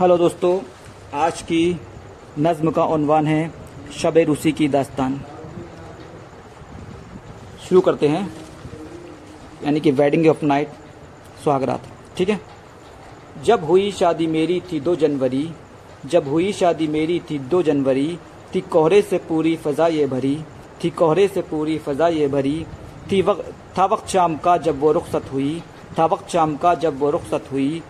Hello दोस्तों, आज की नज़्म का उनवान है शब रूसी की दास्तान। शुरू करते हैं, यानी कि वेडिंग ऑफ़ नाइट सुहागरात, ठीक है? जब हुई शादी मेरी थी दो जनवरी, जब हुई शादी मेरी थी दो जनवरी, थी कोहरे से पूरी फ़ज़ा ये भरी, थी कोहरे से पूरी फ़ज़ा ये भरी, थी वक्त था वक्त शाम का जब वो रुखसत हुई, था वक्त शाम का जब वो रुखसत हुई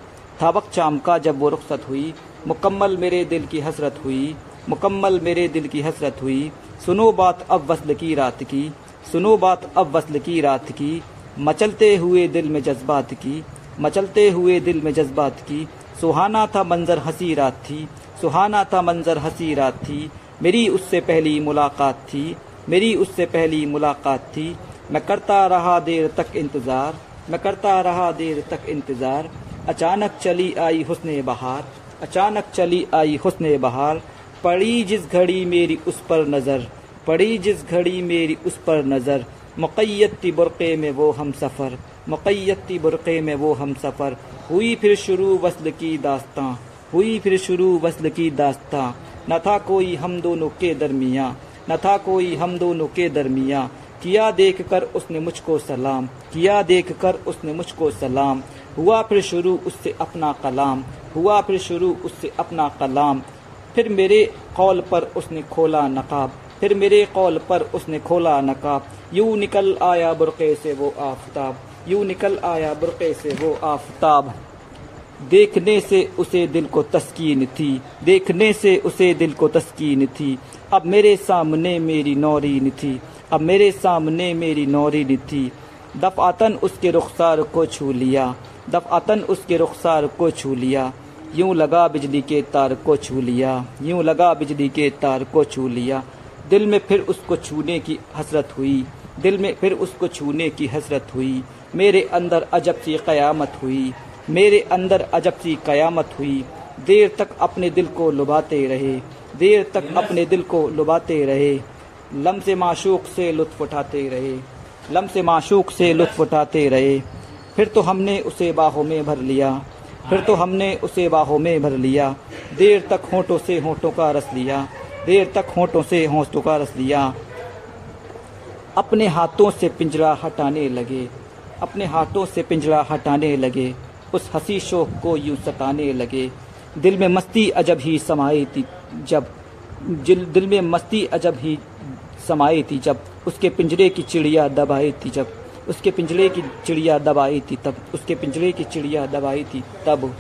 था वक्त शाम का जब वो रुखसत हुई। मुकम्मल मेरे दिल की हसरत हुई। मुकम्मल मेरे दिल की हसरत हुई। सुनो बात अब वसल की रात की। सुनो बात अब वसल की रात की। मचलते हुए दिल में जज्बात की। मचलते हुए दिल में जज्बात की। सुहाना था मंजर हँसी रात थी। सुहाना था मंजर हँसी रात थी। मेरी उससे पहली मुलाकात थी। मेरी उससे पहली मुलाकात थी। मैं करता रहा देर तक इंतज़ार। मैं करता रहा देर तक इंतज़ार। अचानक चली आई हुस्न बहार, अचानक चली आई हुस्न बहार, पड़ी जिस घड़ी मेरी उस पर नज़र, पड़ी जिस घड़ी मेरी उस पर नज़र मुक़ैती बुरक़े में वो हम सफ़र मुक़ैती बुरक़े में वो हम सफ़र, हुई फिर शुरू वसल की दास्तां, हुई फिर शुरू वसल की दास्तां, न था कोई हम दोनों के दरमिया, न था कोई हम दोनों के दरमिया किया देख कर उसने मुझको सलाम, किया देख कर उसने मुझको सलाम। हुआ फिर शुरू उससे अपना कलाम, हुआ फिर शुरू उससे अपना कलाम। फिर मेरे कौल पर उसने खोला नकाब, फिर मेरे कौल पर उसने खोला नकाब। यूँ निकल आया बुरक़े से वो आफताब, यूँ निकल आया बुरक़े से वो आफताब। देखने से उसे दिल को तस्कीन थी, देखने से उसे दिल को तस्कीन थी। अब मेरे सामने मेरी नौरीन थी, अब मेरे सामने मेरी नौरीन थी। दफ़ातन उसके रुखसार को छू लिया दफ़ातन उसके रुखसार को छू लिया। यूँ लगा बिजली के तार को छू लिया, यूँ लगा बिजली के तार को छू लिया। दिल में फिर उसको छूने की हसरत हुई, दिल में फिर उसको छूने की हसरत हुई। मेरे अंदर अजब सी क़यामत हुई। मेरे अंदर अजब सी क़यामत हुई। देर तक अपने दिल को लुभाते रहे। देर तक अपने दिल को लुभाते रहे। लम से माशूक से लुत्फ उठाते रहे। लम से माशूक से लुत्फ उठाते रहे। फिर तो हमने उसे बाहों में भर लिया। फिर तो हमने उसे बाहों में भर लिया। देर तक होठों से होठों का रस लिया। देर तक होठों से होठों का रस लिया। अपने हाथों से पिंजरा हटाने लगे। अपने हाथों से पिंजरा हटाने लगे। उस हँसी शोक को यूँ सताने लगे। दिल में मस्ती अजब ही समाई थी जब दिल में मस्ती अजब ही समाई थी जब, उसके पिंजरे की चिड़िया दबाई थी जब, उसके पिंजरे की चिड़िया दबाई थी तब, उसके पिंजरे की चिड़िया दबाई थी तब।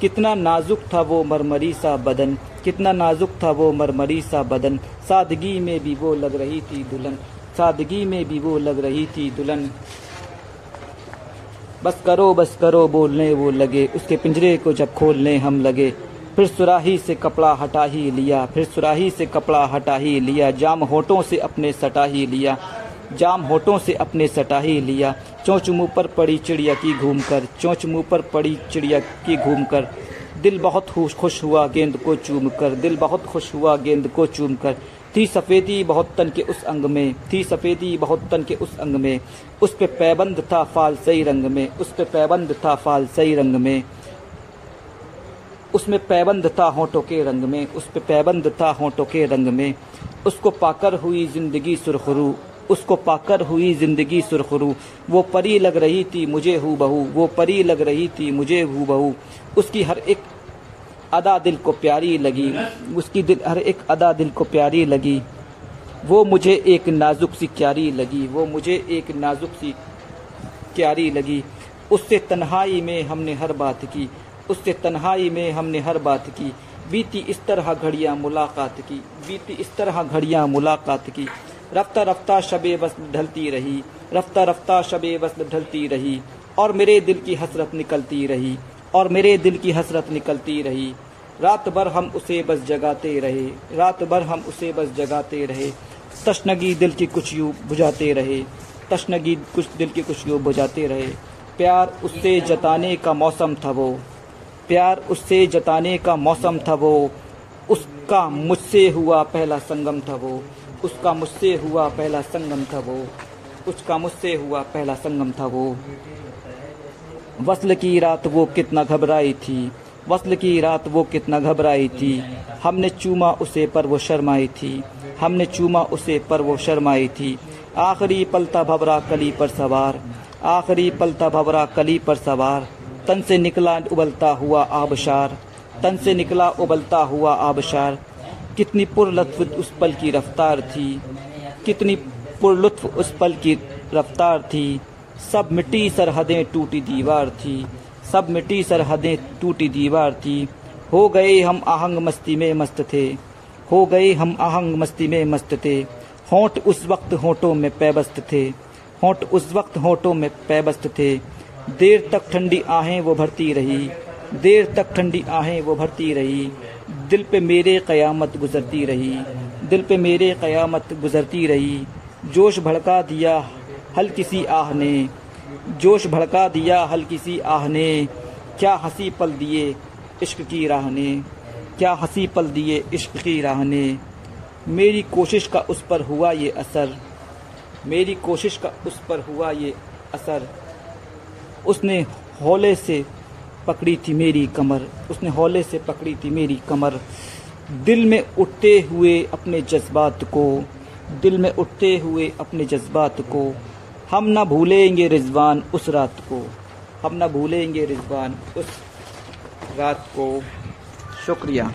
कितना नाजुक था वो मरमरी सा बदन, कितना नाजुक था वो मरमरी सा बदन, सादगी में भी वो लग रही थी दुल्हन। सादगी में भी वो लग रही थी दुल्हन। बस करो बस करो, बोलने वो लगे। उसके पिंजरे को जब खोलने हम लगे। फिर सुराही से कपड़ा हटा ही लिया, फिर सुराही से कपड़ा हटा ही लिया। जाम होठों से अपने सटा ही लिया, जाम होठों से अपने सटा ही लिया। चोंच मुँह पर पड़ी चिड़िया की घूम कर चोंच मुँह पर पड़ी चिड़िया की घूम कर। दिल बहुत खुश हुआ, गेंद को चूम कर। दिल बहुत खुश हुआ, गेंद को चूम कर। थी सफ़ेदी बहुत तन के उस अंग में, थी सफ़ेदी बहुत तन के उस अंग में। उस पे पैबंद था फाल सही रंग में, उस पे पैबंद था फाल सही रंग में। उसमें पैबंद था होठों के रंग में, उस पर पैबंद था होठों के रंग में। उसको पाकर हुई ज़िंदगी सुरखरू, उसको पाकर हुई ज़िंदगी सुरखरू। वो परी लग रही थी मुझे हु बहू वो परी लग रही थी मुझे हु बहू उसकी हर एक अदा दिल को प्यारी लगी। उसकी दिल, हर एक अदा दिल को प्यारी लगी। वो मुझे एक नाजुक सी क्यारी लगी। वो मुझे एक नाजुक सी क्यारी लगी। उससे तन्हाई में हमने हर बात की। उससे तन्हाई में हमने हर बात की। बीती इस तरह घड़ियाँ मुलाकात की। बीती इस तरह घड़ियाँ मुलाकात की। रफ्ता रफ्ता शब वसल ढलती रही। रफ्ता रफ्ता शब वसल ढलती रही। और मेरे दिल की हसरत निकलती रही। और मेरे दिल की हसरत निकलती रही। रात भर हम उसे बस जगाते रहे, रात भर हम उसे बस जगाते रहे। तशनगी दिल की कुछ यूँ बुझाते रहे, तशनगी कुछ दिल की कुछ यूँ बुझाते रहे। प्यार उससे जताने का मौसम था वो, प्यार उससे जताने का मौसम था वो, उसका मुझसे हुआ पहला संगम था वो, उसका मुझसे हुआ पहला संगम था वो, उसका मुझसे हुआ पहला संगम था वो। वसल की रात वो कितना घबराई थी वसल की रात वो कितना घबराई थी। हमने चूमा उसे पर वो शर्माई थी। हमने चूमा उसे पर वो शर्माई थी। आखिरी पलता भबरा कली पर सवार। आखिरी पलता भबरा कली पर सवार। तन से निकला उबलता हुआ आबशार। तन से निकला उबलता हुआ आबशार। कितनी पुरलत्फ उस पल की रफ्तार थी। कितनी पुरलुत्फ उस पल की रफ्तार थी। सब मिट्टी सरहदें टूटी दीवार थी। सब मिट्टी सरहदें टूटी दीवार थी हो गए हम आहंग मस्ती में मस्त थे। हो गए हम आहंग मस्ती में मस्त थे। होंठ उस वक्त होंठों में पैबस्त थे। होंठ उस वक्त होंठों में पैबस्त थे। देर तक ठंडी आहें वो भरती रही। देर तक ठंडी आहें वो भरती रही। दिल पे मेरे कयामत गुजरती रही। दिल पे मेरे कयामत गुजरती रही। जोश भड़का दिया हल किसी आह ने। जोश भड़का दिया हल्की सी आह ने क्या हँसी पल दिए इश्क की राह ने क्या हँसी पल दिए इश्क की राह ने मेरी कोशिश का उस पर हुआ ये असर। मेरी कोशिश का उस पर हुआ ये असर। उसने हौले से पकड़ी थी मेरी कमर। उसने हौले से पकड़ी थी मेरी कमर। दिल में उठते हुए अपने जज्बात को। दिल में उठते हुए अपने जज्बात को। हम ना भूलेंगे रिजवान उस रात को। हम ना भूलेंगे रिजवान उस रात को। शुक्रिया।